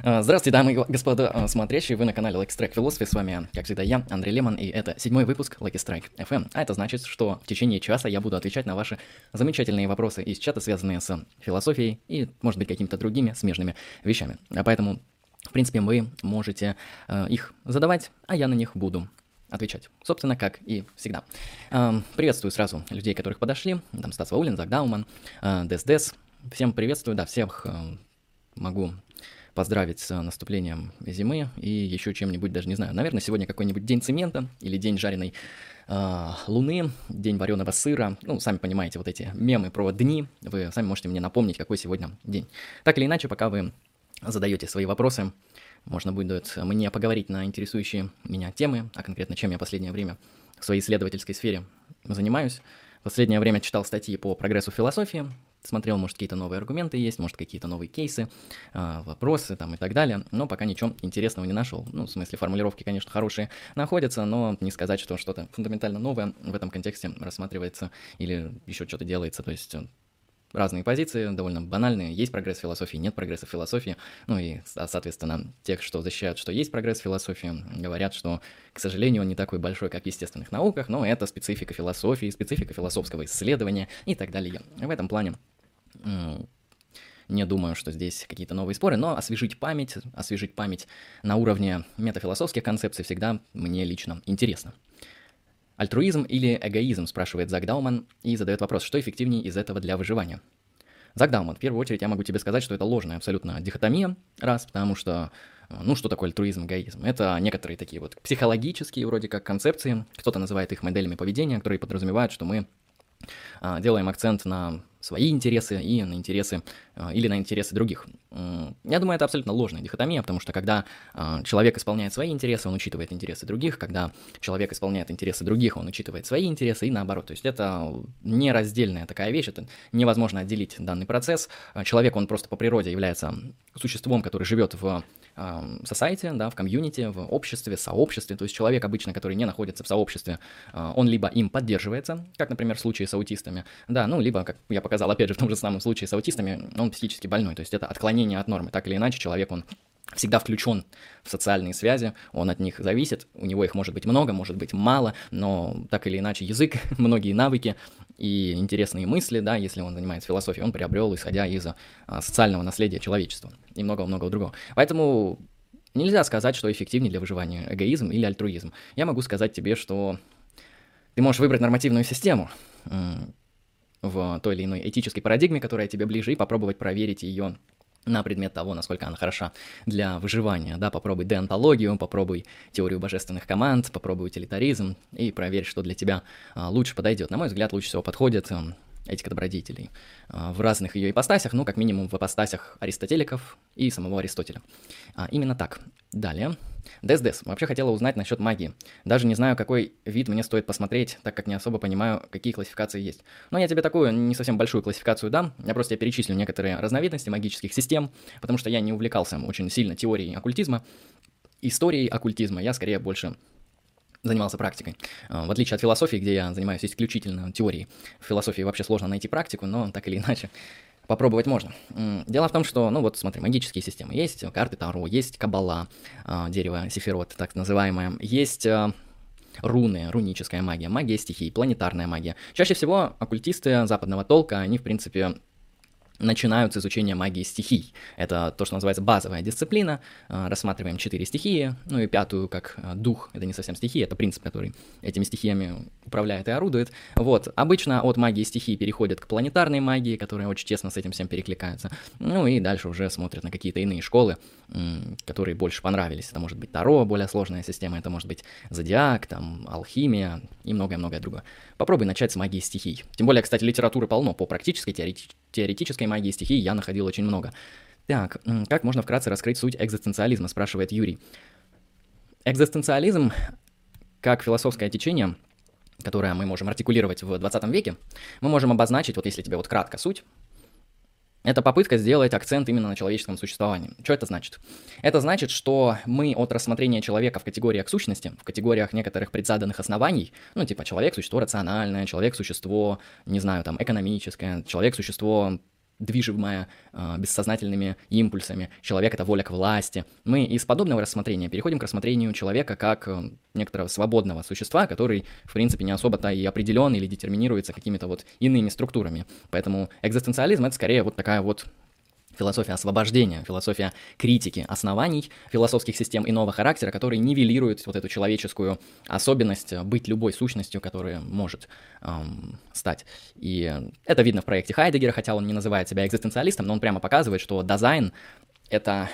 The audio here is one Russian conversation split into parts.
А, здравствуйте, дамы и господа а, смотрящие, вы на канале Lucky Strike Philosophy, с вами, как всегда, я, Андрей Лемон, и это седьмой выпуск Lucky Strike FM. А это значит, что в течение часа я буду отвечать на ваши замечательные вопросы из чата, связанные с философией и, может быть, какими-то другими смежными вещами. А поэтому, в принципе, вы можете э, их задавать, а я на них буду отвечать. Собственно, как и всегда. Э, приветствую сразу людей, которых подошли. Там Стас Ваулин, Зак Дауман, э, Дес Дес. Всем приветствую, да, всех э, могу поздравить с наступлением зимы и еще чем-нибудь, даже не знаю. Наверное, сегодня какой-нибудь день цемента или день жареной э, луны, день вареного сыра. Ну, сами понимаете, вот эти мемы про дни. Вы сами можете мне напомнить, какой сегодня день. Так или иначе, пока вы задаете свои вопросы, можно будет мне поговорить на интересующие меня темы, а конкретно чем я последнее время в своей исследовательской сфере занимаюсь. В последнее время читал статьи по прогрессу философии, смотрел, может, какие-то новые аргументы есть, может, какие-то новые кейсы, э, вопросы там и так далее, но пока ничего интересного не нашел. Ну, в смысле, формулировки, конечно, хорошие находятся, но не сказать, что что-то фундаментально новое в этом контексте рассматривается или еще что-то делается, то есть э, разные позиции, довольно банальные. Есть прогресс философии, нет прогресса философии. Ну и, соответственно, тех, что защищают, что есть прогресс философии, говорят, что, к сожалению, он не такой большой, как в естественных науках, но это специфика философии, специфика философского исследования и так далее. В этом плане не думаю, что здесь какие-то новые споры, но освежить память, освежить память на уровне метафилософских концепций всегда мне лично интересно. Альтруизм или эгоизм, спрашивает Зак Дауман и задает вопрос, что эффективнее из этого для выживания. Зак Дауман, в первую очередь я могу тебе сказать, что это ложная абсолютно дихотомия, раз, потому что, ну, что такое альтруизм, эгоизм? Это некоторые такие вот психологические вроде как концепции, кто-то называет их моделями поведения, которые подразумевают, что мы делаем акцент на свои интересы и на интересы а, или на интересы других. Я думаю, это абсолютно ложная дихотомия, потому что когда а, человек исполняет свои интересы, он учитывает интересы других, когда человек исполняет интересы других, он учитывает свои интересы и наоборот. То есть это нераздельная такая вещь, это невозможно отделить данный процесс. Человек, он просто по природе является существом, который живет в society, да, в комьюнити, в обществе, сообществе. То есть человек обычно, который не находится в сообществе, он либо им поддерживается, как, например, в случае с аутистами, да, ну, либо, как я показал, опять же, в том же самом случае с аутистами, он психически больной. То есть это отклонение от нормы. Так или иначе, человек, он всегда включен в социальные связи, он от них зависит, у него их может быть много, может быть мало, но так или иначе язык, многие навыки и интересные мысли, да, если он занимается философией, он приобрел, исходя из а, социального наследия человечества и много-много другого. Поэтому нельзя сказать, что эффективнее для выживания эгоизм или альтруизм. Я могу сказать тебе, что ты можешь выбрать нормативную систему, в той или иной этической парадигме, которая тебе ближе, и попробовать проверить ее на предмет того, насколько она хороша для выживания. Да, попробуй деонтологию, попробуй теорию божественных команд, попробуй утилитаризм и проверь, что для тебя а, лучше подойдет. На мой взгляд, лучше всего подходит а, этика добродетелей а, в разных ее ипостасях, ну, как минимум в ипостасях аристотеликов и самого Аристотеля. А, именно так. Далее. Дес-дес. Вообще хотела узнать насчет магии. Даже не знаю, какой вид мне стоит посмотреть, так как не особо понимаю, какие классификации есть. Но я тебе такую не совсем большую классификацию дам. Я просто перечислю некоторые разновидности магических систем, потому что я не увлекался очень сильно теорией оккультизма. Историей оккультизма я скорее больше занимался практикой. А, в отличие от философии, где я занимаюсь исключительно теорией. В философии вообще сложно найти практику, но так или иначе попробовать можно. Дело в том, что, ну вот смотри, магические системы. Есть карты Таро, есть Кабала, а, дерево Сефирот, так называемое. Есть а, руны, руническая магия, магия стихий, планетарная магия. Чаще всего оккультисты западного толка, они, в принципе, начинают с изучения магии стихий. Это то, что называется базовая дисциплина. А, рассматриваем четыре стихии, ну и пятую как а, дух. Это не совсем стихия, это принцип, который этими стихиями управляет и орудует. Вот. Обычно от магии стихий переходят к планетарной магии, которая очень честно с этим всем перекликается. Ну и дальше уже смотрят на какие-то иные школы, которые больше понравились. Это может быть Таро, более сложная система, это может быть Зодиак, там, Алхимия и многое-многое другое. Попробуй начать с магии стихий. Тем более, кстати, литературы полно по практической, теоретической теоретической магии стихий я находил очень много. Так, как можно вкратце раскрыть суть экзистенциализма, спрашивает Юрий. Экзистенциализм, как философское течение, которое мы можем артикулировать в 20 веке, мы можем обозначить, вот если тебе вот кратко суть, это попытка сделать акцент именно на человеческом существовании. Что это значит? Это значит, что мы от рассмотрения человека в категориях сущности, в категориях некоторых предзаданных оснований, ну типа человек – существо рациональное, человек – существо, не знаю, там, экономическое, человек – существо движимая э, бессознательными импульсами. Человек — это воля к власти. Мы из подобного рассмотрения переходим к рассмотрению человека как э, некоторого свободного существа, который, в принципе, не особо-то и определен или детерминируется какими-то вот иными структурами. Поэтому экзистенциализм — это скорее вот такая вот философия освобождения, философия критики оснований философских систем иного характера, которые нивелируют вот эту человеческую особенность быть любой сущностью, которая может эм, стать. И это видно в проекте Хайдегера, хотя он не называет себя экзистенциалистом, но он прямо показывает, что Dasein это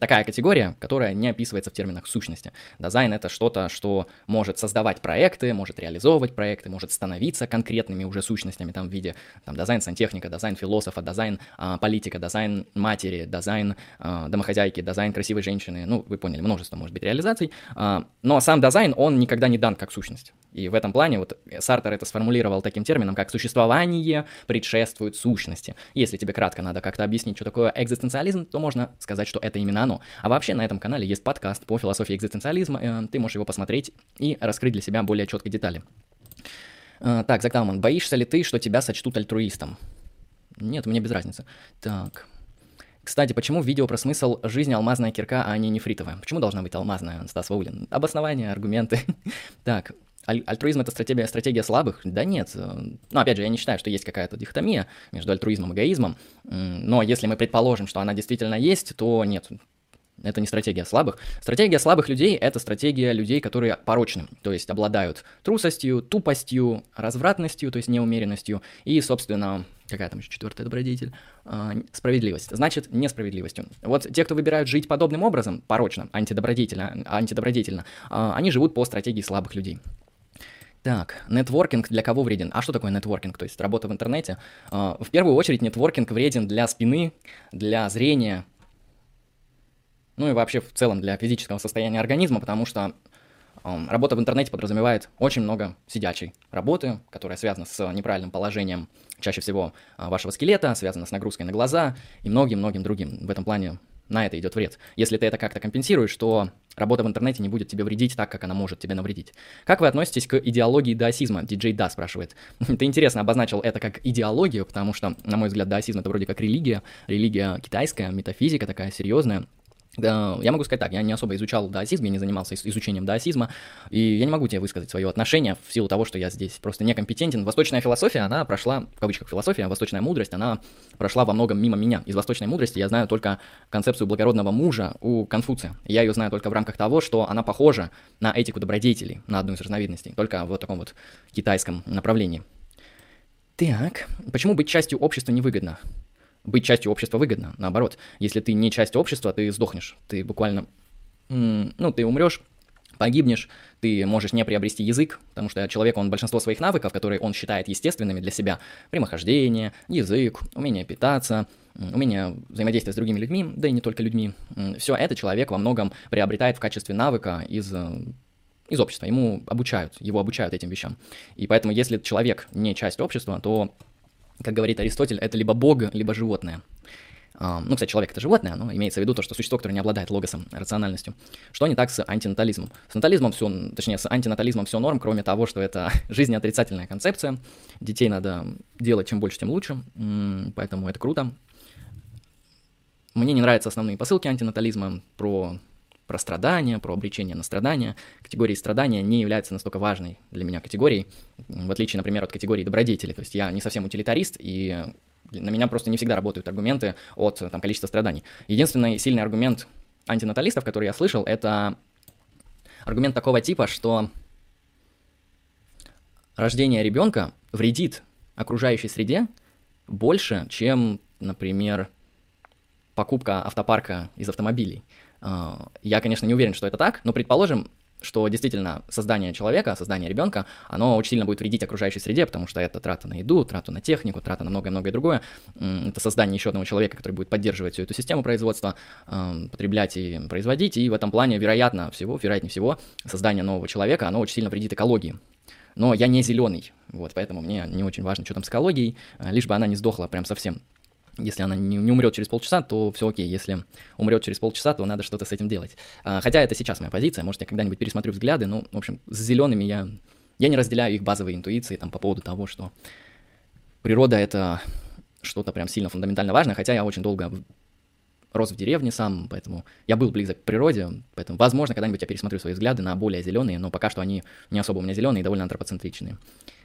такая категория, которая не описывается в терминах сущности. Dasein — это что-то, что может создавать проекты, может реализовывать проекты, может становиться конкретными уже сущностями там, в виде там, Dasein сантехника, Dasein философа, Dasein а, политика, Dasein матери, Dasein а, домохозяйки, Dasein красивой женщины. Ну, вы поняли, множество может быть реализаций. А, но сам Dasein, он никогда не дан как сущность. И в этом плане вот Сартр это сформулировал таким термином, как существование предшествует сущности. Если тебе кратко надо как-то объяснить, что такое экзистенциализм, то можно сказать, что это именно оно. А вообще на этом канале есть подкаст по философии экзистенциализма, э, ты можешь его посмотреть и раскрыть для себя более четкие детали. Э, так, Зактауман, боишься ли ты, что тебя сочтут альтруистом? Нет, мне без разницы. Так, кстати, почему видео про смысл жизни алмазная кирка, а не нефритовая? Почему должна быть алмазная, Стас Ваулин? Обоснования, аргументы. так, аль- альтруизм это стратегия, стратегия слабых? Да нет. Ну, опять же, я не считаю, что есть какая-то дихотомия между альтруизмом и эгоизмом. Но если мы предположим, что она действительно есть, то нет. Это не стратегия слабых. Стратегия слабых людей — это стратегия людей, которые порочны, то есть обладают трусостью, тупостью, развратностью, то есть неумеренностью, и, собственно, какая там еще четвертая добродетель? А, справедливость. Значит, несправедливостью. Вот те, кто выбирают жить подобным образом, порочно, антидобродетельно, антидобродетельно, а, они живут по стратегии слабых людей. Так, нетворкинг для кого вреден? А что такое нетворкинг? То есть работа в интернете? Uh, в первую очередь нетворкинг вреден для спины, для зрения, ну и вообще в целом для физического состояния организма, потому что работа в интернете подразумевает очень много сидячей работы, которая связана с неправильным положением чаще всего uh, вашего скелета, связана с нагрузкой на глаза и многим-многим другим. В этом плане на это идет вред. Если ты это как-то компенсируешь, то работа в интернете не будет тебе вредить так, как она может тебе навредить. Как вы относитесь к идеологии даосизма? Диджей Да спрашивает. Ты интересно обозначил это как идеологию, потому что, на мой взгляд, даосизм это вроде как религия, религия китайская, метафизика такая серьезная, я могу сказать так, я не особо изучал даосизм, я не занимался изучением даосизма, и я не могу тебе высказать свое отношение в силу того, что я здесь просто некомпетентен. Восточная философия, она прошла, в кавычках философия, восточная мудрость, она прошла во многом мимо меня. Из восточной мудрости я знаю только концепцию благородного мужа у Конфуция. Я ее знаю только в рамках того, что она похожа на этику добродетелей, на одну из разновидностей, только в таком вот китайском направлении. Так, почему быть частью общества невыгодно? Быть частью общества выгодно. Наоборот, если ты не часть общества, ты сдохнешь. Ты буквально, ну, ты умрешь, погибнешь, ты можешь не приобрести язык, потому что человек, он большинство своих навыков, которые он считает естественными для себя, прямохождение, язык, умение питаться, умение взаимодействовать с другими людьми, да и не только людьми, все это человек во многом приобретает в качестве навыка из из общества, ему обучают, его обучают этим вещам. И поэтому, если человек не часть общества, то как говорит Аристотель, это либо бог, либо животное. А, ну, кстати, человек — это животное, но имеется в виду то, что существо, которое не обладает логосом, рациональностью. Что не так с антинатализмом? С натализмом все, точнее, с антинатализмом все норм, кроме того, что это жизнеотрицательная концепция. Детей надо делать чем больше, тем лучше, поэтому это круто. Мне не нравятся основные посылки антинатализма про про страдания, про обречение на страдания. Категория страдания не является настолько важной для меня категорией, в отличие, например, от категории добродетели. То есть я не совсем утилитарист, и на меня просто не всегда работают аргументы от там, количества страданий. Единственный сильный аргумент антинаталистов, который я слышал, это аргумент такого типа, что рождение ребенка вредит окружающей среде больше, чем, например, покупка автопарка из автомобилей. А, я, конечно, не уверен, что это так, но предположим, что действительно создание человека, создание ребенка, оно очень сильно будет вредить окружающей среде, потому что это трата на еду, трата на технику, трата на многое-многое другое. Это создание еще одного человека, который будет поддерживать всю эту систему производства, потреблять и производить. И в этом плане, вероятно всего, вероятнее всего, создание нового человека, оно очень сильно вредит экологии. Но я не зеленый, вот, поэтому мне не очень важно, что там с экологией, а, лишь бы она не сдохла прям совсем. Если она не, не умрет через полчаса, то все окей. Если умрет через полчаса, то надо что-то с этим делать. А, хотя это сейчас моя позиция. Может, я когда-нибудь пересмотрю взгляды. Ну, в общем, с зелеными я, я не разделяю их базовые интуиции там, по поводу того, что природа — это что-то прям сильно фундаментально важное, хотя я очень долго рос в деревне сам, поэтому я был близок к природе, поэтому, возможно, когда-нибудь я пересмотрю свои взгляды на более зеленые, но пока что они не особо у меня зеленые, довольно антропоцентричные.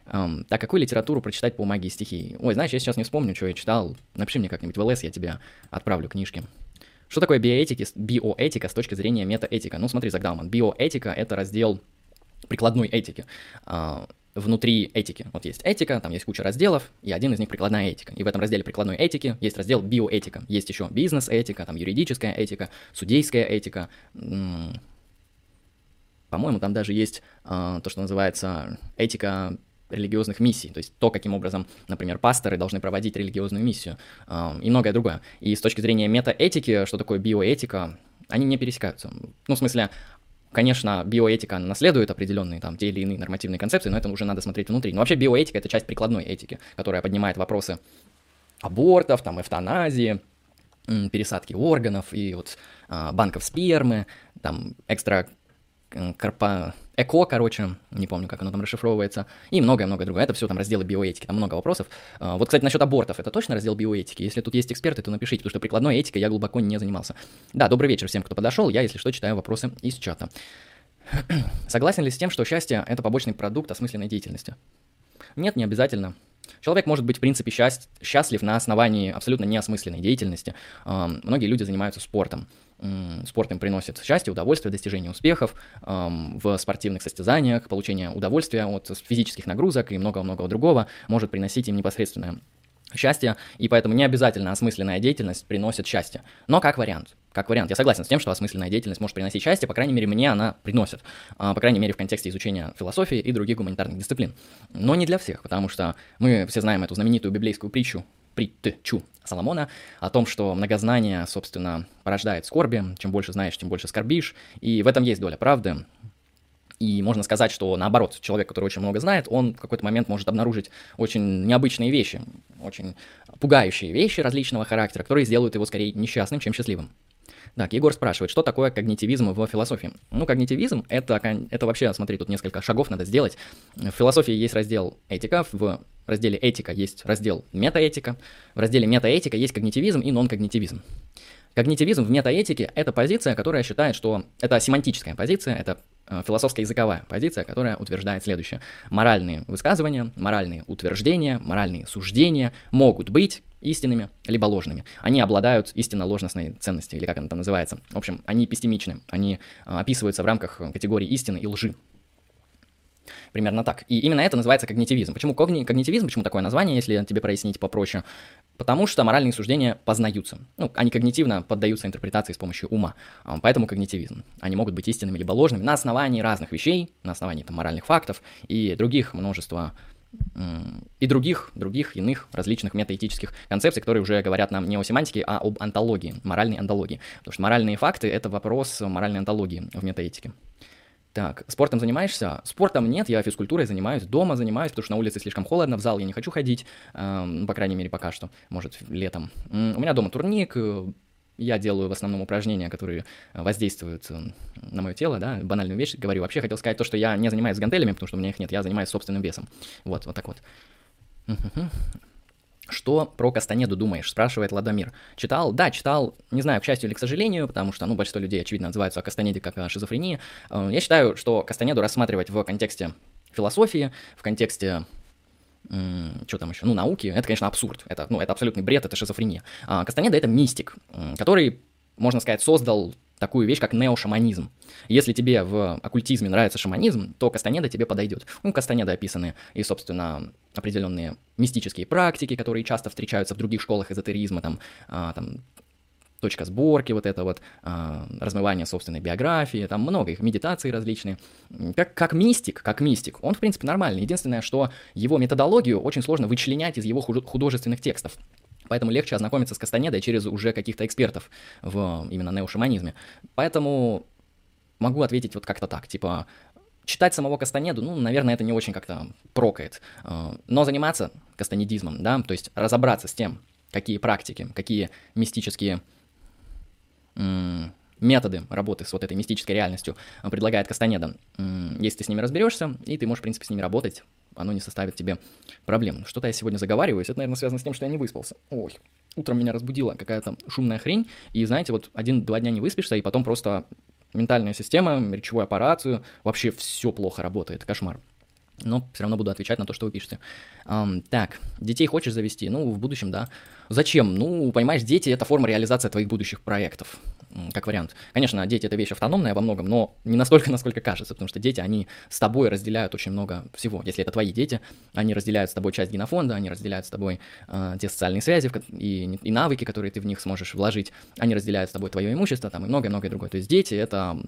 Um, так, какую литературу прочитать по магии стихий? Ой, знаешь, я сейчас не вспомню, что я читал. Напиши мне как-нибудь в ЛС, я тебе отправлю книжки. Что такое биоэтики, биоэтика с точки зрения метаэтика? Ну, смотри, Загдауман. Биоэтика — это раздел прикладной этики. Uh, внутри этики. Вот есть этика, там есть куча разделов, и один из них прикладная этика. И в этом разделе прикладной этики есть раздел биоэтика. Есть еще бизнес-этика, там юридическая этика, судейская этика. По-моему, там даже есть э, то, что называется этика религиозных миссий, то есть то, каким образом, например, пасторы должны проводить религиозную миссию э, и многое другое. И с точки зрения метаэтики, что такое биоэтика, они не пересекаются. Ну, в смысле, Конечно, биоэтика наследует определенные там те или иные нормативные концепции, но это уже надо смотреть внутри. Но вообще биоэтика — это часть прикладной этики, которая поднимает вопросы абортов, там, эвтаназии, пересадки органов и вот а, банков спермы, там, экстра корпа... ЭКО, короче, не помню, как оно там расшифровывается, и многое-многое другое. Это все там разделы биоэтики, там много вопросов. А, вот, кстати, насчет абортов, это точно раздел биоэтики? Если тут есть эксперты, то напишите, потому что прикладной этикой я глубоко не занимался. Да, добрый вечер всем, кто подошел. Я, если что, читаю вопросы из чата. Согласен ли с тем, что счастье — это побочный продукт осмысленной деятельности? Нет, не обязательно. Человек может быть, в принципе, счаст... счастлив на основании абсолютно неосмысленной деятельности. Многие люди занимаются спортом. Спорт им приносит счастье, удовольствие, достижение успехов в спортивных состязаниях, получение удовольствия от физических нагрузок и много-много другого может приносить им непосредственное счастье, и поэтому не обязательно осмысленная деятельность приносит счастье. Но как вариант. Как вариант. Я согласен с тем, что осмысленная деятельность может приносить счастье, по крайней мере, мне она приносит. А, по крайней мере, в контексте изучения философии и других гуманитарных дисциплин. Но не для всех, потому что мы все знаем эту знаменитую библейскую притчу притчу Соломона о том, что многознание, собственно, порождает скорби. Чем больше знаешь, тем больше скорбишь. И в этом есть доля правды. И можно сказать, что наоборот, человек, который очень много знает, он в какой-то момент может обнаружить очень необычные вещи, очень пугающие вещи различного характера, которые сделают его скорее несчастным, чем счастливым. Так, Егор спрашивает, что такое когнитивизм в философии? Ну, когнитивизм это, это вообще, смотри, тут несколько шагов надо сделать. В философии есть раздел этика, в разделе этика есть раздел метаэтика, в разделе метаэтика есть когнитивизм и нон-когнитивизм. Когнитивизм в метаэтике — это позиция, которая считает, что это семантическая позиция, это э, философская языковая позиция, которая утверждает следующее. Моральные высказывания, моральные утверждения, моральные суждения могут быть истинными либо ложными. Они обладают истинно-ложностной ценностью, или как она там называется. В общем, они эпистемичны, они э, описываются в рамках категории истины и лжи. Примерно так. И именно это называется когнитивизм. Почему когни... когнитивизм? Почему такое название, если тебе прояснить попроще? Потому что моральные суждения познаются. Ну, они когнитивно поддаются интерпретации с помощью ума. А, поэтому когнитивизм. Они могут быть истинными либо ложными на основании разных вещей, на основании там, моральных фактов и других множества и других, других иных различных метаэтических концепций, которые уже говорят нам не о семантике, а об антологии, моральной антологии. Потому что моральные факты — это вопрос моральной антологии в метаэтике. Так, спортом занимаешься? Спортом нет, я физкультурой занимаюсь, дома занимаюсь, потому что на улице слишком холодно, в зал я не хочу ходить, э, по крайней мере, пока что, может, летом. У меня дома турник, э, я делаю в основном упражнения, которые воздействуют э, на мое тело, да, банальную вещь говорю. Вообще хотел сказать то, что я не занимаюсь гантелями, потому что у меня их нет, я занимаюсь собственным весом. Вот, вот так вот. Что про Кастанеду думаешь? Спрашивает Ладомир. Читал? Да, читал. Не знаю, к счастью или к сожалению, потому что, ну, большинство людей, очевидно, отзываются о Кастанеде как о шизофрении. Э, я считаю, что Кастанеду рассматривать в контексте философии, в контексте что там еще, ну, науки, это, конечно, абсурд, это, ну, это абсолютный бред, это шизофрения. А Кастанеда — это мистик, который, можно сказать, создал такую вещь, как неошаманизм. Если тебе в оккультизме нравится шаманизм, то Кастанеда тебе подойдет. У Кастанеда описаны и, собственно, определенные мистические практики, которые часто встречаются в других школах эзотеризма, там, а, там точка сборки, вот это вот, а, размывание собственной биографии, там много их, медитации различные. Как, как мистик, как мистик, он, в принципе, нормальный. Единственное, что его методологию очень сложно вычленять из его художественных текстов. Поэтому легче ознакомиться с Кастанедой через уже каких-то экспертов в именно неошаманизме. Поэтому могу ответить вот как-то так, типа, читать самого Кастанеду, ну, наверное, это не очень как-то прокает. А, но заниматься кастанедизмом, да, то есть разобраться с тем, какие практики, какие мистические методы работы с вот этой мистической реальностью предлагает Кастанеда. Если ты с ними разберешься, и ты можешь, в принципе, с ними работать оно не составит тебе проблем. Что-то я сегодня заговариваюсь, это, наверное, связано с тем, что я не выспался. Ой, утром меня разбудила какая-то шумная хрень, и, знаете, вот один-два дня не выспишься, и потом просто ментальная система, речевой аппарат, вообще все плохо работает, кошмар но все равно буду отвечать на то, что вы пишете. Um, так, детей хочешь завести? Ну, в будущем, да. Зачем? Ну, понимаешь, дети — это форма реализации твоих будущих проектов, как вариант. Конечно, дети — это вещь автономная во многом, но не настолько, насколько кажется, потому что дети, они с тобой разделяют очень много всего. Если это твои дети, они разделяют с тобой часть генофонда, они разделяют с тобой э, те социальные связи и, и навыки, которые ты в них сможешь вложить, они разделяют с тобой твое имущество там и многое-многое другое. То есть дети — это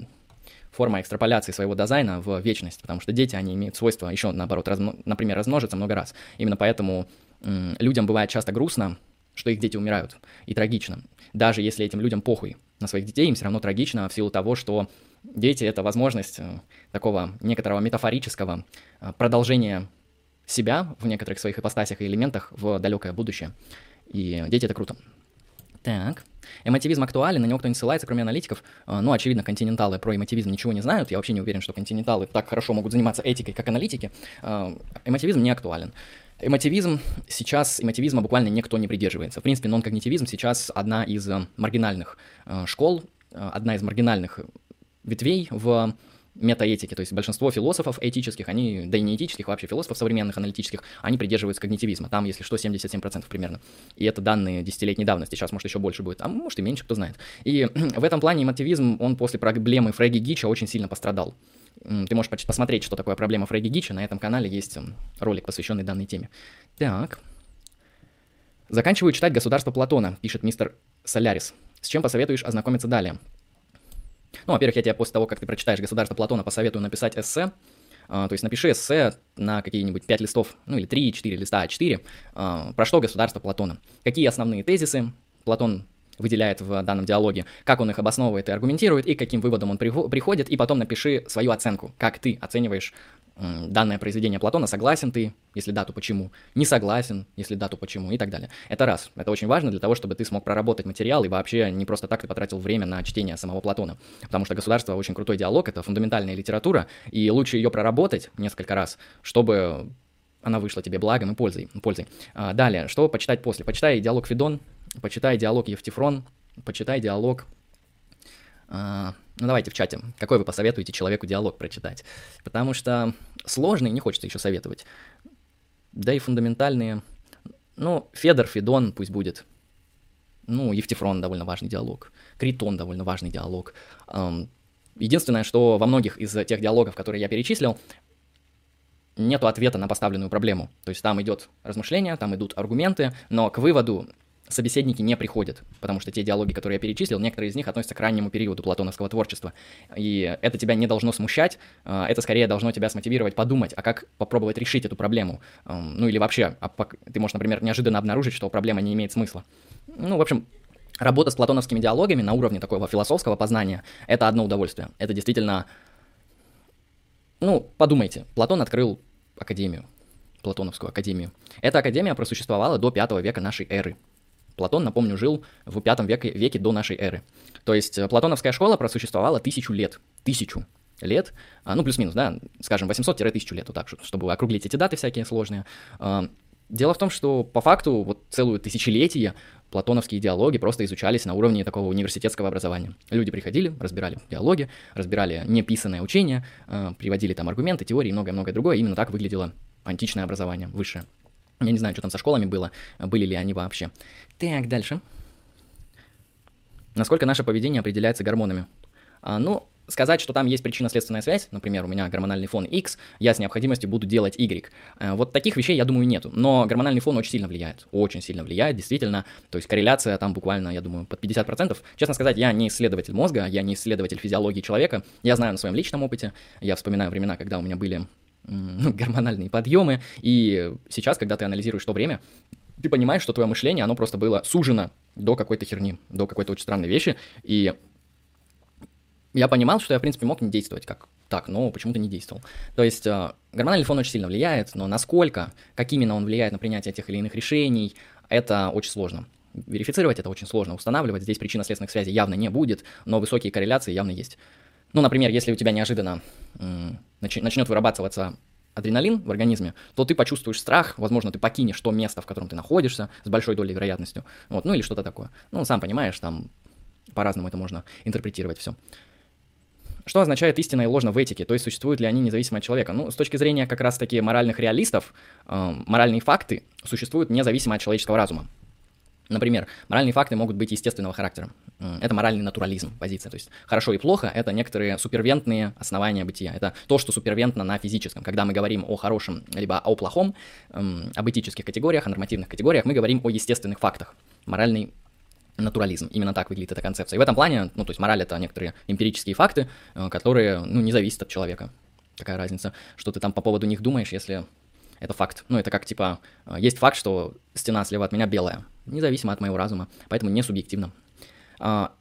форма экстраполяции своего дизайна в вечность, потому что дети, они имеют свойство еще, наоборот, разм... например, размножиться много раз. Именно поэтому м- людям бывает часто грустно, что их дети умирают, и трагично. Даже если этим людям похуй на своих детей, им все равно трагично в силу того, что дети — это возможность э, такого некоторого метафорического э, продолжения себя в некоторых своих ипостасях и элементах в далекое будущее. И дети — это круто. Так. Эмотивизм актуален, на него кто не ссылается, кроме аналитиков. А, ну, очевидно, континенталы про эмотивизм ничего не знают. Я вообще не уверен, что континенталы так хорошо могут заниматься этикой, как аналитики. А, эмотивизм не актуален. Эмотивизм сейчас, эмотивизма буквально никто не придерживается. В принципе, нон-когнитивизм сейчас одна из э, маргинальных э, школ, э, одна из маргинальных ветвей в метаэтики, то есть большинство философов этических, они, да и не этических, вообще философов современных, аналитических, они придерживаются когнитивизма, там, если что, 77% примерно. И это данные десятилетней давности, сейчас, может, еще больше будет, а может и меньше, кто знает. И в этом плане эмотивизм, он после проблемы Фрейги Гича очень сильно пострадал. Ты можешь посмотреть, что такое проблема Фрейги Гича, на этом канале есть ролик, посвященный данной теме. Так. Заканчиваю читать «Государство Платона», пишет мистер Солярис. С чем посоветуешь ознакомиться далее? Ну, во-первых, я тебе после того, как ты прочитаешь «Государство Платона», посоветую написать эссе. Uh, то есть напиши эссе на какие-нибудь 5 листов, ну или 3-4 листа А4, uh, про что государство Платона. Какие основные тезисы Платон выделяет в данном диалоге, как он их обосновывает и аргументирует, и каким выводам он приходит, и потом напиши свою оценку, как ты оцениваешь данное произведение Платона, согласен ты, если да, то почему, не согласен, если да, то почему, и так далее. Это раз. Это очень важно для того, чтобы ты смог проработать материал, и вообще не просто так ты потратил время на чтение самого Платона. Потому что «Государство» очень крутой диалог, это фундаментальная литература, и лучше ее проработать несколько раз, чтобы она вышла тебе благом и пользой. пользой. А, далее, что почитать после? Почитай диалог Федон, почитай диалог Евтифрон, почитай диалог... А, ну давайте в чате, какой вы посоветуете человеку диалог прочитать? Потому что сложные не хочется еще советовать. Да и фундаментальные... Ну, Федор, Федон пусть будет. Ну, Евтифрон довольно важный диалог. Критон довольно важный диалог. Единственное, что во многих из тех диалогов, которые я перечислил, нету ответа на поставленную проблему. То есть там идет размышление, там идут аргументы, но к выводу собеседники не приходят, потому что те диалоги, которые я перечислил, некоторые из них относятся к раннему периоду платоновского творчества. И это тебя не должно смущать, а, это скорее должно тебя смотивировать подумать, а как попробовать решить эту проблему. Ну или вообще, а ты можешь, например, неожиданно обнаружить, что проблема не имеет смысла. Ну, в общем, работа с платоновскими диалогами на уровне такого философского познания — это одно удовольствие. Это действительно... Ну, подумайте, Платон открыл академию, Платоновскую академию. Эта академия просуществовала до 5 века нашей эры. Платон, напомню, жил в пятом веке, веке до нашей эры. То есть э, платоновская школа просуществовала тысячу лет. Тысячу лет, а, ну плюс-минус, да, скажем, 800-1000 лет, вот так, чтобы округлить эти даты всякие сложные. А, дело в том, что по факту вот целую тысячелетие платоновские диалоги просто изучались на уровне такого университетского образования. Люди приходили, разбирали диалоги, разбирали неписанное учение, а, приводили там аргументы, теории и многое-многое другое. Именно так выглядело античное образование, высшее. Я не знаю, что там со школами было, были ли они вообще. Так, дальше. Насколько наше поведение определяется гормонами? А, ну, сказать, что там есть причинно-следственная связь, например, у меня гормональный фон X, я с необходимостью буду делать Y. А, вот таких вещей, я думаю, нету. Но гормональный фон очень сильно влияет. Очень сильно влияет, действительно. То есть корреляция там буквально, я думаю, под 50%. Честно сказать, я не исследователь мозга, я не исследователь физиологии человека. Я знаю на своем личном опыте. Я вспоминаю времена, когда у меня были гормональные подъемы. И сейчас, когда ты анализируешь то время, ты понимаешь, что твое мышление, оно просто было сужено до какой-то херни, до какой-то очень странной вещи. И я понимал, что я, в принципе, мог не действовать как так, но почему-то не действовал. То есть э, гормональный фон очень сильно влияет, но насколько, как именно он влияет на принятие тех или иных решений, это очень сложно. Верифицировать это очень сложно, устанавливать здесь причинно-следственных связей явно не будет, но высокие корреляции явно есть. Ну, например, если у тебя неожиданно начнет вырабатываться адреналин в организме, то ты почувствуешь страх, возможно, ты покинешь то место, в котором ты находишься, с большой долей вероятностью, вот, ну или что-то такое. Ну, сам понимаешь, там по-разному это можно интерпретировать все. Что означает истина и ложно в этике? То есть существуют ли они независимо от человека? Ну, с точки зрения как раз-таки моральных реалистов, э, моральные факты существуют независимо от человеческого разума. Например, моральные факты могут быть естественного характера. Это моральный натурализм, позиция. То есть хорошо и плохо — это некоторые супервентные основания бытия. Это то, что супервентно на физическом. Когда мы говорим о хорошем либо о плохом, об этических категориях, о нормативных категориях, мы говорим о естественных фактах. Моральный натурализм. Именно так выглядит эта концепция. И в этом плане, ну, то есть мораль — это некоторые эмпирические факты, э, которые, ну, не зависят от человека. Какая разница, что ты там по поводу них думаешь, если это факт. Ну, это как, типа, э, есть факт, что стена слева от меня белая, независимо от моего разума, поэтому не субъективно. А,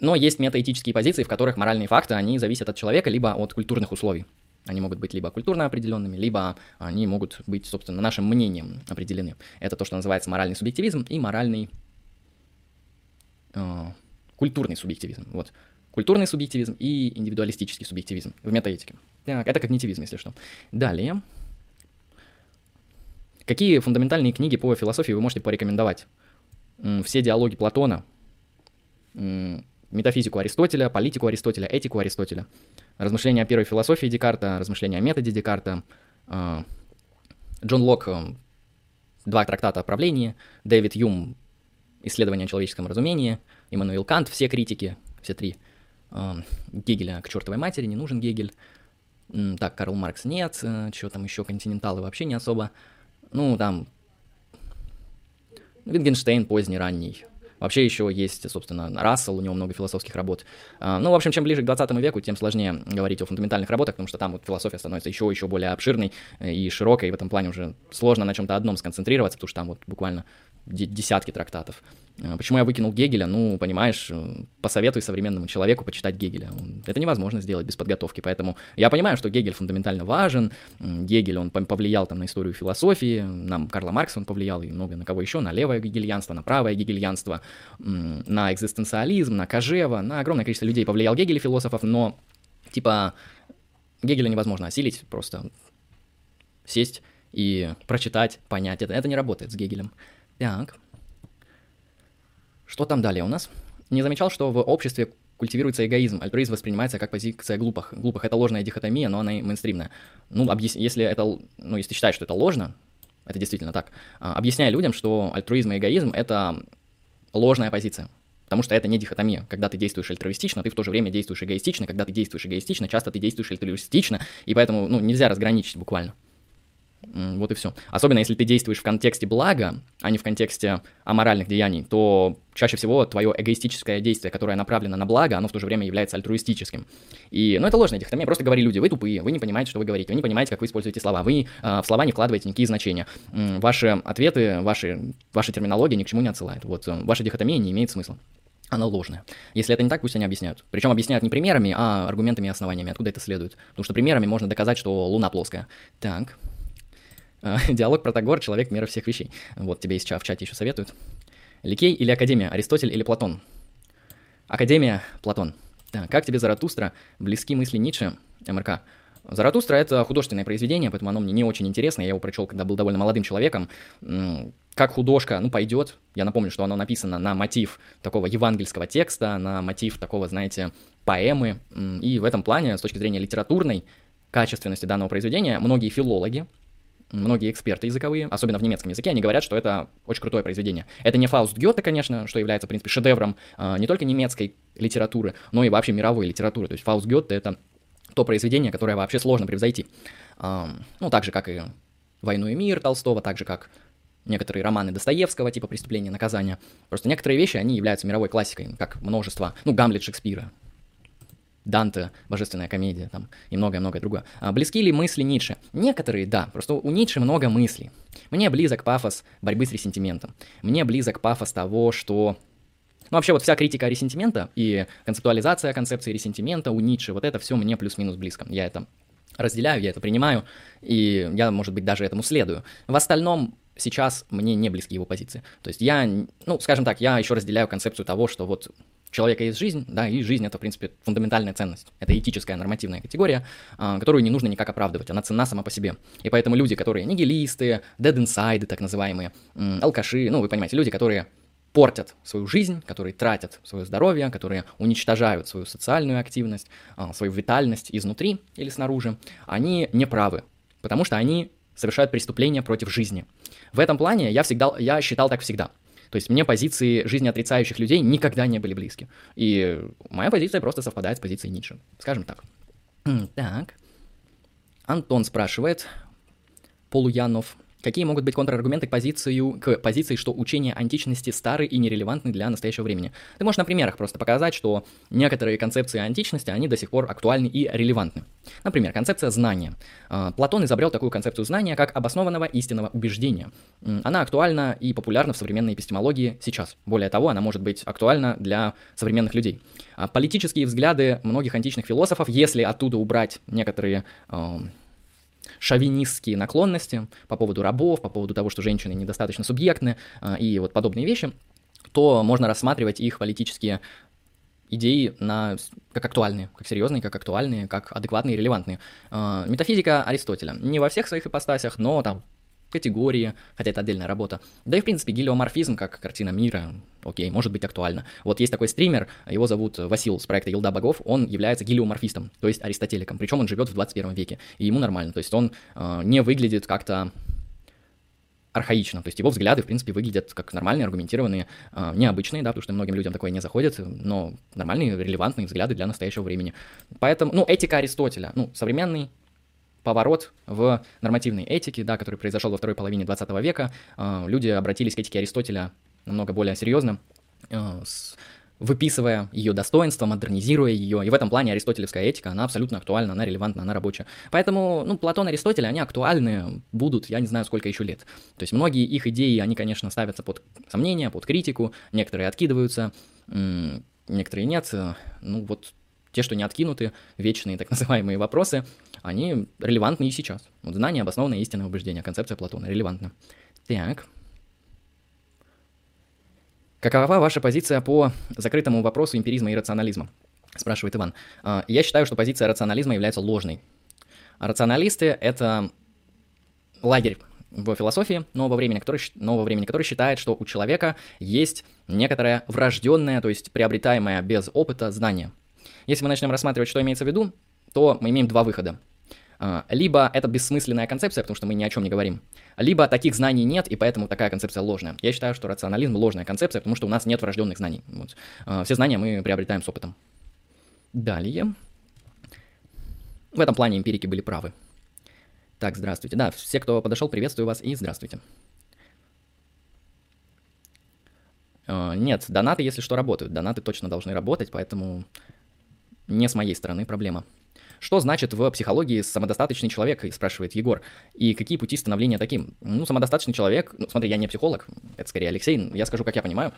но есть метаэтические позиции, в которых моральные факты, они зависят от человека, либо от культурных условий. Они могут быть либо культурно определенными, либо они могут быть, собственно, нашим мнением определены. Это то, что называется моральный субъективизм и моральный э, культурный субъективизм. Вот. Культурный субъективизм и индивидуалистический субъективизм в метаэтике. Так, это когнитивизм, если что. Далее. Какие фундаментальные книги по философии вы можете порекомендовать? Все диалоги Платона, метафизику Аристотеля, политику Аристотеля, этику Аристотеля, размышления о первой философии Декарта, размышления о методе Декарта, а, Джон Лок, два трактата о правлении, Дэвид Юм, исследование о человеческом разумении, Иммануил Кант, все критики, все три, а, Гегеля к чертовой матери, не нужен Гегель, так, Карл Маркс нет, э, что там еще, континенталы вообще не особо, ну, там, Витгенштейн поздний, ранний. Вообще еще есть, собственно, Рассел, у него много философских работ. А, ну, в общем, чем ближе к 20 веку, тем сложнее говорить о фундаментальных работах, потому что там вот философия становится еще еще более обширной э, и широкой, и в этом плане уже сложно на чем-то одном сконцентрироваться, потому что там вот буквально десятки трактатов. А, почему я выкинул Гегеля? Ну, понимаешь, э, посоветуй современному человеку почитать Гегеля. Это невозможно сделать без подготовки, поэтому я понимаю, что Гегель фундаментально важен, Гегель, он повлиял там на историю философии, нам Карла Маркса он повлиял, и много на кого еще, на левое гегельянство, на правое гегельянство, на экзистенциализм, на Кожева, на огромное количество людей повлиял Гегель и философов, но, типа, Гегеля невозможно осилить, просто сесть и прочитать, понять. Это, это не работает с Гегелем. Так. Что там далее у нас? Не замечал, что в обществе культивируется эгоизм. Альтруизм воспринимается как позиция глупых. Глупых — это ложная дихотомия, но она и мейнстримная. Ну, объяс... если это... Ну, если ты считаешь, что это ложно, это действительно так, а, объясняя людям, что альтруизм и эгоизм — это ложная позиция. Потому что это не дихотомия. Когда ты действуешь альтруистично, ты в то же время действуешь эгоистично. Когда ты действуешь эгоистично, часто ты действуешь альтруистично. И поэтому ну, нельзя разграничить буквально. Вот и все. Особенно если ты действуешь в контексте блага, а не в контексте аморальных деяний, то чаще всего твое эгоистическое действие, которое направлено на благо, оно в то же время является альтруистическим. И, ну, это ложная дихотомия. Просто говори люди, вы тупые, вы не понимаете, что вы говорите, вы не понимаете, как вы используете слова, вы э, в слова не вкладываете никакие значения. Ваши ответы, ваши, ваша терминология ни к чему не отсылает. Вот э, ваша дихотомия не имеет смысла она ложная. Если это не так, пусть они объясняют. Причем объясняют не примерами, а аргументами и основаниями, откуда это следует. Потому что примерами можно доказать, что Луна плоская. Так, диалог Протагор, человек мира всех вещей. Вот тебе есть в чате еще советуют. Ликей или Академия, Аристотель или Платон? Академия, Платон. Так, как тебе Заратустра? Близки мысли Ницше, МРК. Заратустра — это художественное произведение, поэтому оно мне не очень интересно. Я его прочел, когда был довольно молодым человеком. Как художка, ну, пойдет. Я напомню, что оно написано на мотив такого евангельского текста, на мотив такого, знаете, поэмы. И в этом плане, с точки зрения литературной качественности данного произведения, многие филологи, многие эксперты языковые, особенно в немецком языке, они говорят, что это очень крутое произведение. Это не Фауст Гёте, конечно, что является, в принципе, шедевром э, не только немецкой литературы, но и вообще мировой литературы. То есть Фауст Гёте — это то произведение, которое вообще сложно превзойти. Э, ну, так же, как и «Войну и мир» Толстого, так же, как некоторые романы Достоевского, типа «Преступление и наказание». Просто некоторые вещи, они являются мировой классикой, как множество, ну, Гамлет Шекспира, Данте, божественная комедия там, и многое-многое другое. А близки ли мысли Ницше? Некоторые, да, просто у Ницше много мыслей. Мне близок пафос борьбы с ресентиментом. Мне близок пафос того, что ну, вообще, вот вся критика ресентимента и концептуализация концепции ресентимента у Ницше, вот это все мне плюс-минус близко. Я это разделяю, я это принимаю, и я, может быть, даже этому следую. В остальном, сейчас мне не близки его позиции. То есть я, ну, скажем так, я еще разделяю концепцию того, что вот человека есть жизнь, да, и жизнь это, в принципе, фундаментальная ценность. Это этическая нормативная категория, а, которую не нужно никак оправдывать, она ценна сама по себе. И поэтому люди, которые нигилисты, dead inside, так называемые, алкаши, ну, вы понимаете, люди, которые портят свою жизнь, которые тратят свое здоровье, которые уничтожают свою социальную активность, а, свою витальность изнутри или снаружи, они не правы, потому что они совершают преступления против жизни. В этом плане я всегда, я считал так всегда. То есть мне позиции жизни отрицающих людей никогда не были близки. И моя позиция просто совпадает с позицией Ницше. Скажем так. Так. Антон спрашивает, Полуянов, Какие могут быть контраргументы к, позицию, к позиции, что учения античности стары и нерелевантны для настоящего времени? Ты можешь на примерах просто показать, что некоторые концепции античности, они до сих пор актуальны и релевантны. Например, концепция знания. А, Платон изобрел такую концепцию знания, как обоснованного истинного убеждения. Она актуальна и популярна в современной эпистемологии сейчас. Более того, она может быть актуальна для современных людей. А политические взгляды многих античных философов, если оттуда убрать некоторые шовинистские наклонности по поводу рабов, по поводу того, что женщины недостаточно субъектны а, и вот подобные вещи, то можно рассматривать их политические идеи на, как актуальные, как серьезные, как актуальные, как адекватные и релевантные. А, метафизика Аристотеля. Не во всех своих ипостасях, но там категории, хотя это отдельная работа. Да и, в принципе, гелиоморфизм как картина мира, окей, может быть актуально. Вот есть такой стример, его зовут Васил с проекта Елда Богов, он является гелиоморфистом, то есть аристотеликом, причем он живет в 21 веке, и ему нормально, то есть он э, не выглядит как-то архаично, то есть его взгляды, в принципе, выглядят как нормальные, аргументированные, э, необычные, да, потому что многим людям такое не заходит, но нормальные, релевантные взгляды для настоящего времени. Поэтому, ну, этика Аристотеля, ну, современный поворот в нормативной этике, да, который произошел во второй половине 20 века. А, люди обратились к этике Аристотеля намного более серьезно, а, выписывая ее достоинства, модернизируя ее. И в этом плане аристотелевская этика, она абсолютно актуальна, она релевантна, она рабочая. Поэтому, ну, Платон и Аристотель, они актуальны будут, я не знаю, сколько еще лет. То есть многие их идеи, они, конечно, ставятся под сомнение, под критику, некоторые откидываются, некоторые нет. Ну, вот те, что не откинуты, вечные так называемые вопросы, они релевантны и сейчас. Вот знание, обоснованное истинное убеждение, концепция Платона релевантна. Так. Какова ваша позиция по закрытому вопросу эмпиризма и рационализма? Спрашивает Иван. А, я считаю, что позиция рационализма является ложной. Рационалисты — это лагерь в философии нового времени, который, нового времени, который считает, что у человека есть некоторое врожденное, то есть приобретаемое без опыта знание. Если мы начнем рассматривать, что имеется в виду, то мы имеем два выхода. А, либо это бессмысленная концепция, потому что мы ни о чем не говорим, либо таких знаний нет, и поэтому такая концепция ложная. Я считаю, что рационализм ложная концепция, потому что у нас нет врожденных знаний. Вот. А, все знания мы приобретаем с опытом. Далее. В этом плане эмпирики были правы. Так, здравствуйте. Да, все, кто подошел, приветствую вас и здравствуйте. А, нет, донаты, если что, работают. Донаты точно должны работать, поэтому не с моей стороны проблема. Что значит в психологии самодостаточный человек, спрашивает Егор, и какие пути становления таким? Ну, самодостаточный человек, ну, смотри, я не психолог, это скорее Алексей, я скажу, как я понимаю.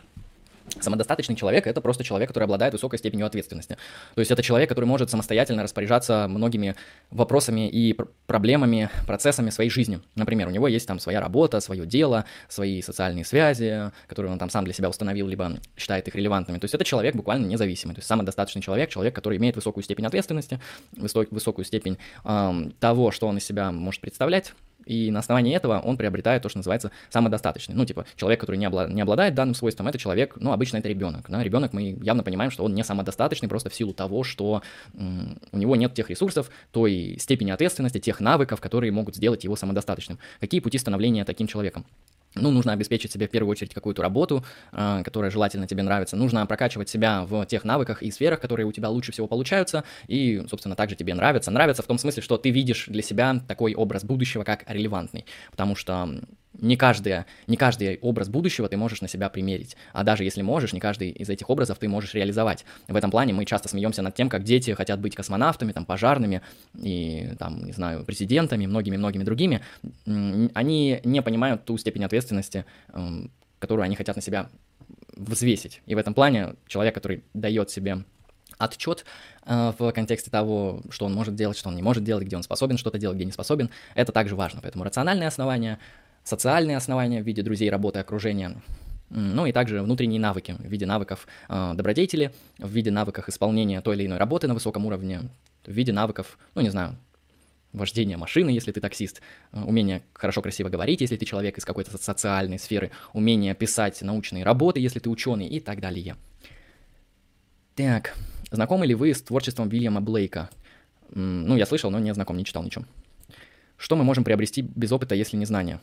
Самодостаточный человек — это просто человек, который обладает высокой степенью ответственности. То есть это человек, который может самостоятельно распоряжаться многими вопросами и пр- проблемами, процессами своей жизни. Например, у него есть там своя работа, свое дело, свои социальные связи, которые он там сам для себя установил, либо считает их релевантными. То есть это человек буквально независимый. То есть самодостаточный человек, человек, который имеет высокую степень ответственности, высок, высокую степень эм, того, что он из себя может представлять, и на основании этого он приобретает то, что называется самодостаточный. Ну, типа, человек, который не, обла- не обладает данным свойством, это человек, ну, обычно это ребенок. Да? Ребенок, мы явно понимаем, что он не самодостаточный просто в силу того, что у него нет тех ресурсов, той степени ответственности, тех навыков, которые могут сделать его самодостаточным. Какие пути становления таким человеком? Ну, нужно обеспечить себе в первую очередь какую-то работу, э, которая желательно тебе нравится. Нужно прокачивать себя в тех навыках и сферах, которые у тебя лучше всего получаются, и, собственно, также тебе нравятся. Нравится в том смысле, что ты видишь для себя такой образ будущего как релевантный, потому что не, каждый, не каждый образ будущего ты можешь на себя примерить. А даже если можешь, не каждый из этих образов ты можешь реализовать. В этом плане мы часто смеемся над тем, как дети хотят быть космонавтами, там, пожарными и, там, не знаю, президентами, многими-многими другими. Они не понимают ту степень ответственности, эм, которую они хотят на себя взвесить. И в этом плане человек, который дает себе отчет э, в контексте того, что он может делать, что он не может делать, где он способен что-то делать, где не способен, это также важно. Поэтому рациональные основания, социальные основания в виде друзей, работы, окружения ну и также внутренние навыки в виде навыков э, добродетели, в виде навыков исполнения той или иной работы на высоком уровне, в виде навыков, ну не знаю, вождения машины, если ты таксист, э, умение хорошо, красиво говорить, если ты человек из какой-то социальной сферы, умение писать научные работы, если ты ученый и так далее. Так, знакомы ли вы с творчеством Вильяма Блейка? Ну, я слышал, но не знаком, не читал ничего. Что мы можем приобрести без опыта, если не знания?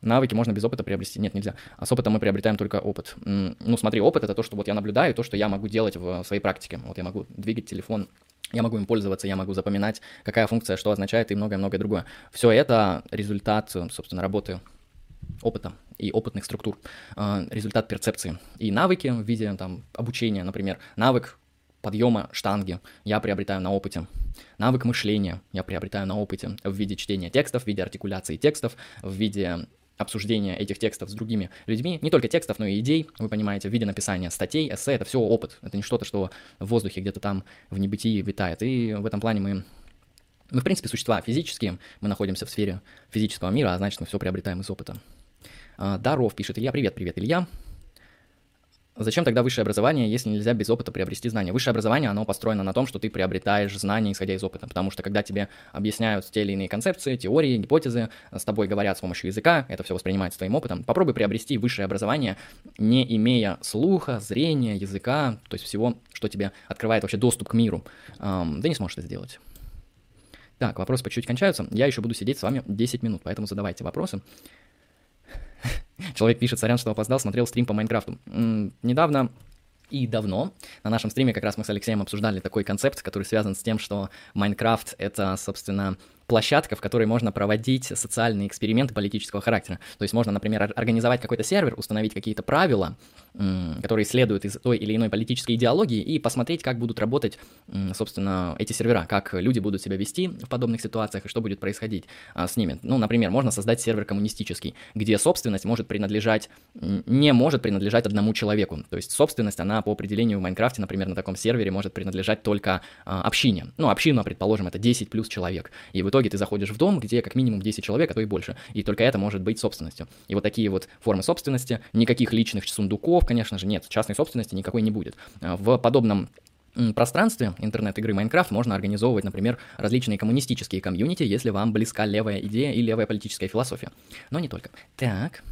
Навыки можно без опыта приобрести? Нет, нельзя. А с опытом мы приобретаем только опыт. Ну, смотри, опыт — это то, что вот я наблюдаю, то, что я могу делать в своей практике. Вот я могу двигать телефон, я могу им пользоваться, я могу запоминать, какая функция что означает и многое-многое другое. Все это результат, собственно, работы опыта и опытных структур, а, результат перцепции. И навыки в виде там, обучения, например, навык подъема штанги я приобретаю на опыте. Навык мышления я приобретаю на опыте в виде чтения текстов, в виде артикуляции текстов, в виде обсуждения этих текстов с другими людьми, не только текстов, но и идей, вы понимаете, в виде написания статей, эссе, это все опыт, это не что-то, что в воздухе где-то там в небытии витает, и в этом плане мы мы, в принципе, существа физические, мы находимся в сфере физического мира, а значит, мы все приобретаем из опыта. А, Даров пишет Илья, привет, привет, Илья. Зачем тогда высшее образование, если нельзя без опыта приобрести знания? Высшее образование, оно построено на том, что ты приобретаешь знания, исходя из опыта, потому что когда тебе объясняют те или иные концепции, теории, гипотезы, с тобой говорят с помощью языка, это все воспринимается твоим опытом, попробуй приобрести высшее образование, не имея слуха, зрения, языка, то есть всего, что тебе открывает вообще доступ к миру. Эм, ты не сможешь это сделать. Так, вопросы по чуть-чуть кончаются. Я еще буду сидеть с вами 10 минут, поэтому задавайте вопросы. Человек пишет, сорян, что опоздал, смотрел стрим по Майнкрафту. Недавно и давно на нашем стриме как раз мы с Алексеем обсуждали такой концепт, который связан с тем, что Майнкрафт — это, собственно, площадка, в которой можно проводить социальные эксперименты политического характера. То есть можно, например, организовать какой-то сервер, установить какие-то правила, которые следуют из той или иной политической идеологии, и посмотреть, как будут работать, собственно, эти сервера, как люди будут себя вести в подобных ситуациях и что будет происходить а, с ними. Ну, например, можно создать сервер коммунистический, где собственность может принадлежать, не может принадлежать одному человеку. То есть собственность, она по определению в Майнкрафте, например, на таком сервере может принадлежать только а, общине. Ну, община, предположим, это 10 плюс человек. И в итоге итоге ты заходишь в дом, где как минимум 10 человек, а то и больше. И только это может быть собственностью. И вот такие вот формы собственности, никаких личных сундуков, конечно же, нет. Частной собственности никакой не будет. А, в подобном пространстве интернет-игры Майнкрафт можно организовывать, например, различные коммунистические комьюнити, если вам близка левая идея и левая политическая философия. Но не только. Так.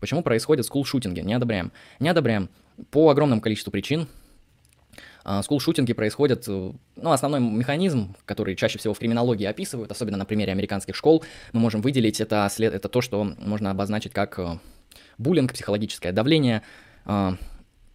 Почему происходят скул-шутинги? Не одобряем. Не одобряем по огромному количеству причин. А, скул-шутинги происходят, э, ну, основной механизм, который чаще всего в криминологии описывают, особенно на примере американских школ, мы можем выделить, это, след, это то, что можно обозначить как э, буллинг, психологическое давление, а,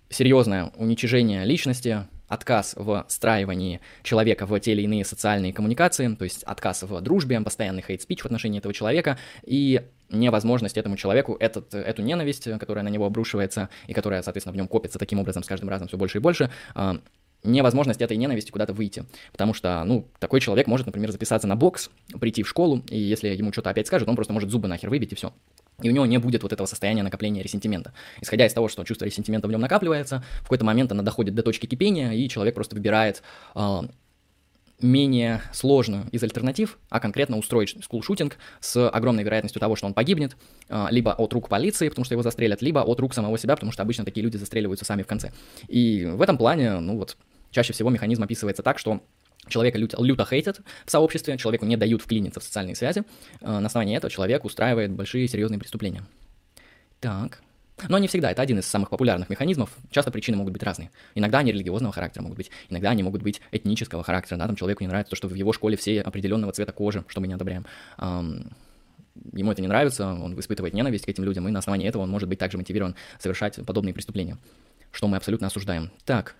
серьезное уничижение личности, отказ в встраивании человека в те или иные социальные коммуникации, то есть отказ в дружбе, постоянный хейт-спич в отношении этого человека и невозможность этому человеку этот, эту ненависть, которая на него обрушивается и которая, соответственно, в нем копится таким образом с каждым разом все больше и больше, невозможность этой ненависти куда-то выйти. Потому что, ну, такой человек может, например, записаться на бокс, прийти в школу, и если ему что-то опять скажут, он просто может зубы нахер выбить, и все. И у него не будет вот этого состояния накопления ресентимента. Исходя из того, что чувство ресентимента в нем накапливается, в какой-то момент оно доходит до точки кипения, и человек просто выбирает э, менее сложную из альтернатив, а конкретно устроить скулшутинг с огромной вероятностью того, что он погибнет, э, либо от рук полиции, потому что его застрелят, либо от рук самого себя, потому что обычно такие люди застреливаются сами в конце. И в этом плане, ну вот, Чаще всего механизм описывается так, что человека люто, люто хейтят в сообществе, человеку не дают вклиниться в социальные связи. Э, на основании этого человек устраивает большие серьезные преступления. Так. Но не всегда, это один из самых популярных механизмов. Часто причины могут быть разные. Иногда они религиозного характера могут быть, иногда они могут быть этнического характера. Да, там человеку не нравится то, что в его школе все определенного цвета кожи, что мы не одобряем. Ему это не нравится, он испытывает ненависть к этим людям, и на основании этого он может быть также мотивирован совершать подобные преступления, что мы абсолютно осуждаем. Так,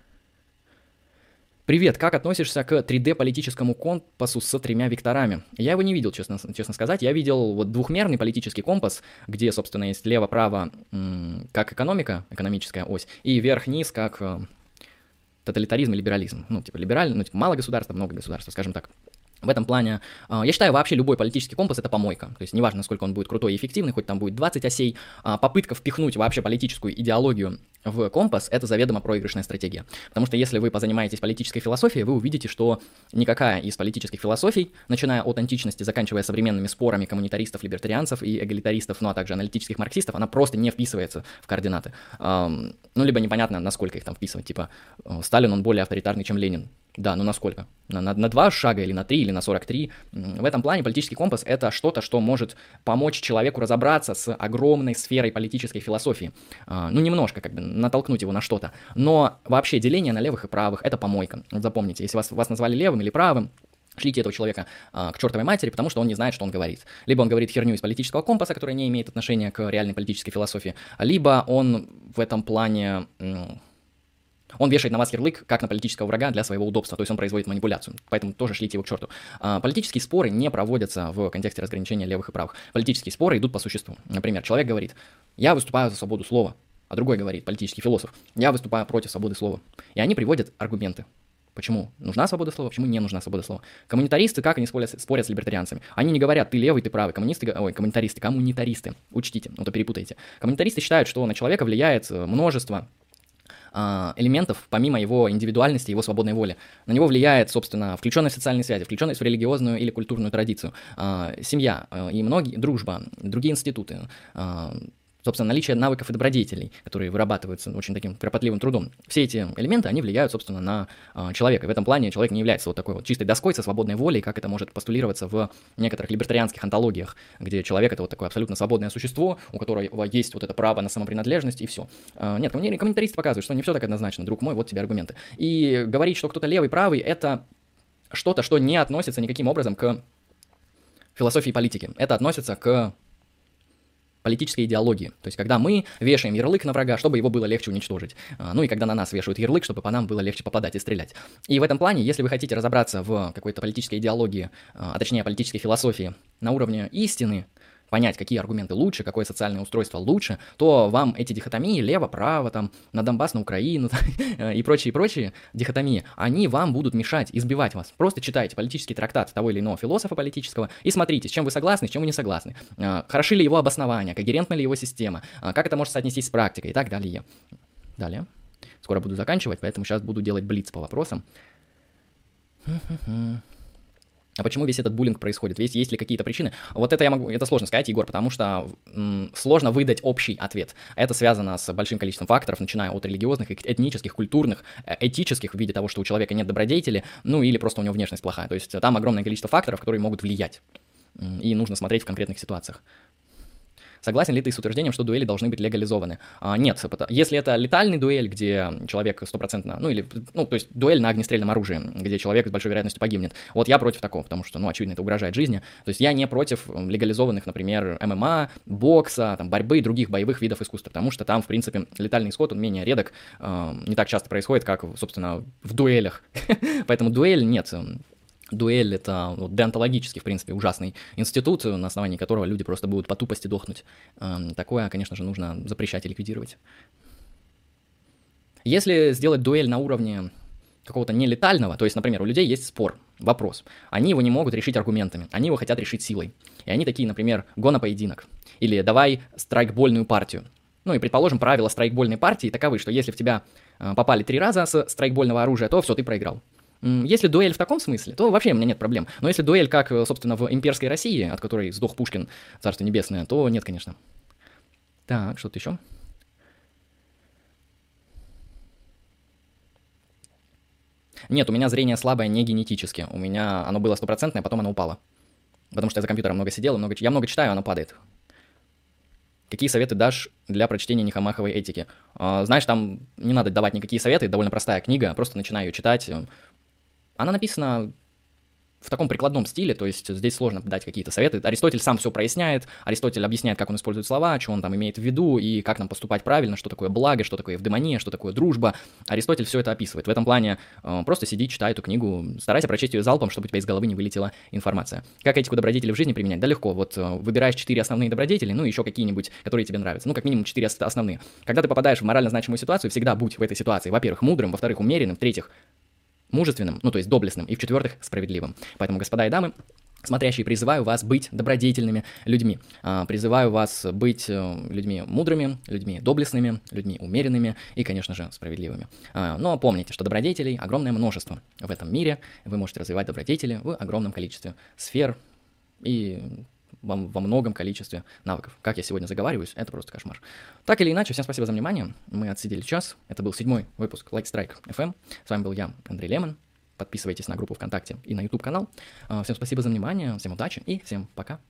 Привет, как относишься к 3D-политическому компасу с тремя векторами? Я его не видел, честно, честно сказать. Я видел вот двухмерный политический компас, где, собственно, есть лево-право как экономика, экономическая ось, и вверх-вниз как э, тоталитаризм и либерализм. Ну, типа либеральный, ну, типа мало государства, много государства, скажем так. В этом плане, а, я считаю, вообще любой политический компас это помойка. То есть неважно, насколько он будет крутой и эффективный, хоть там будет 20 осей, а, попытка впихнуть вообще политическую идеологию в компас – это заведомо проигрышная стратегия. Потому что если вы позанимаетесь политической философией, вы увидите, что никакая из политических философий, начиная от античности, заканчивая современными спорами коммунитаристов, либертарианцев и эгалитаристов, ну а также аналитических марксистов, она просто не вписывается в координаты. Ну, либо непонятно, насколько их там вписывать. Типа, э, Сталин, он более авторитарный, чем Ленин. Да, ну насколько? На, на, на два шага или на три, или на 43. В этом плане политический компас — это что-то, что может помочь человеку разобраться с огромной сферой политической философии. А, ну, немножко как бы натолкнуть его на что-то. Но вообще деление на левых и правых — это помойка. Вот запомните, если вас, вас назвали левым или правым, шлите этого человека а, к чертовой матери, потому что он не знает, что он говорит. Либо он говорит херню из политического компаса, которая не имеет отношения к реальной политической философии, либо он в этом плане... Он вешает на вас ярлык, как на политического врага, для своего удобства, то есть он производит манипуляцию. Поэтому тоже шлите его к черту. А, политические споры не проводятся в контексте разграничения левых и правых. Политические споры идут по существу. Например, человек говорит, я выступаю за свободу слова, а другой говорит, политический философ, я выступаю против свободы слова. И они приводят аргументы. Почему нужна свобода слова, почему не нужна свобода слова. Коммунитаристы, как они спорят, спорят с либертарианцами? Они не говорят, ты левый, ты правый. Коммунисты, ой, коммунитаристы, коммунитаристы, учтите, ну то перепутаете. Коммунитаристы считают, что на человека влияет э, множество а, элементов, помимо его индивидуальности, его свободной воли. На него влияет, собственно, включенность в социальные связи, включенность в религиозную или культурную традицию, а, семья э, и многие, дружба, другие институты, собственно, наличие навыков и добродетелей, которые вырабатываются очень таким кропотливым трудом. Все эти элементы, они влияют, собственно, на э, человека. И в этом плане человек не является вот такой вот чистой доской со свободной волей, как это может постулироваться в некоторых либертарианских антологиях, где человек — это вот такое абсолютно свободное существо, у которого есть вот это право на самопринадлежность, и все. Э, нет, комментаристы показывают, что не все так однозначно, друг мой, вот тебе аргументы. И говорить, что кто-то левый, правый, это что-то, что не относится никаким образом к философии политики. Это относится к политической идеологии. То есть, когда мы вешаем ярлык на врага, чтобы его было легче уничтожить. А, ну и когда на нас вешают ярлык, чтобы по нам было легче попадать и стрелять. И в этом плане, если вы хотите разобраться в какой-то политической идеологии, а, а точнее политической философии на уровне истины, понять, какие аргументы лучше, какое социальное устройство лучше, то вам эти дихотомии лево-право, там, на Донбасс, на Украину и прочие-прочие дихотомии, они вам будут мешать, избивать вас. Просто читайте политический трактат того или иного философа политического и смотрите, с чем вы согласны, с чем вы не согласны. А, хороши ли его обоснования, когерентна ли его система, а, как это может соотнестись с практикой и так далее. Далее. Скоро буду заканчивать, поэтому сейчас буду делать блиц по вопросам. А почему весь этот буллинг происходит? Есть, есть ли какие-то причины? Вот это я могу, это сложно сказать, Егор, потому что м, сложно выдать общий ответ. Это связано с большим количеством факторов, начиная от религиозных, этнических, культурных, э, этических в виде того, что у человека нет добродетели, ну или просто у него внешность плохая. То есть там огромное количество факторов, которые могут влиять. И нужно смотреть в конкретных ситуациях. Согласен ли ты с утверждением, что дуэли должны быть легализованы? А, нет, если это летальный дуэль, где человек стопроцентно, ну или, ну, то есть дуэль на огнестрельном оружии, где человек с большой вероятностью погибнет. Вот я против такого, потому что, ну, очевидно, это угрожает жизни. То есть я не против легализованных, например, ММА, бокса, там, борьбы и других боевых видов искусства, потому что там, в принципе, летальный исход, он менее редок, э, не так часто происходит, как, собственно, в дуэлях. Поэтому дуэль нет, Дуэль — это вот, деонтологический, в принципе, ужасный институт, на основании которого люди просто будут по тупости дохнуть. Эм, такое, конечно же, нужно запрещать и ликвидировать. Если сделать дуэль на уровне какого-то нелетального, то есть, например, у людей есть спор, вопрос, они его не могут решить аргументами, они его хотят решить силой. И они такие, например, го на поединок, или давай страйкбольную партию. Ну и, предположим, правила страйкбольной партии таковы, что если в тебя э, попали три раза с страйкбольного оружия, то все, ты проиграл. Если дуэль в таком смысле, то вообще у меня нет проблем. Но если дуэль, как, э, собственно, в имперской России, от которой сдох Пушкин, царство небесное, то нет, конечно. Так, что-то еще? Нет, у меня зрение слабое не генетически. У меня оно было стопроцентное, потом оно упало. Потому что я за компьютером много сидел, много... я много читаю, оно падает. Какие советы дашь для прочтения Нехамаховой этики? А, знаешь, там не надо давать никакие советы, довольно простая книга, просто начинаю ее читать, она написана в таком прикладном стиле, то есть здесь сложно дать какие-то советы. Аристотель сам все проясняет, Аристотель объясняет, как он использует слова, что он там имеет в виду, и как нам поступать правильно, что такое благо, что такое евдемония, что такое дружба. Аристотель все это описывает. В этом плане э, просто сиди, читай эту книгу, старайся прочесть ее залпом, чтобы у тебя из головы не вылетела информация. Как этику добродетелей в жизни применять? Да легко. Вот э, выбираешь четыре основные добродетели, ну еще какие-нибудь, которые тебе нравятся. Ну, как минимум четыре основные. Когда ты попадаешь в морально значимую ситуацию, всегда будь в этой ситуации, во-первых, мудрым, во-вторых, умеренным, в-третьих, мужественным, ну то есть доблестным, и в-четвертых, справедливым. Поэтому, господа и дамы, Смотрящие, призываю вас быть добродетельными людьми. А, призываю вас быть э, людьми мудрыми, людьми доблестными, людьми умеренными и, конечно же, справедливыми. А, но помните, что добродетелей огромное множество в этом мире. Вы можете развивать добродетели в огромном количестве сфер и во, во многом количестве навыков. Как я сегодня заговариваюсь, это просто кошмар. Так или иначе, всем спасибо за внимание. Мы отсидели час. Это был седьмой выпуск Like Strike FM. С вами был я, Андрей Лемон. Подписывайтесь на группу ВКонтакте и на YouTube канал. А, всем спасибо за внимание, всем удачи и всем пока.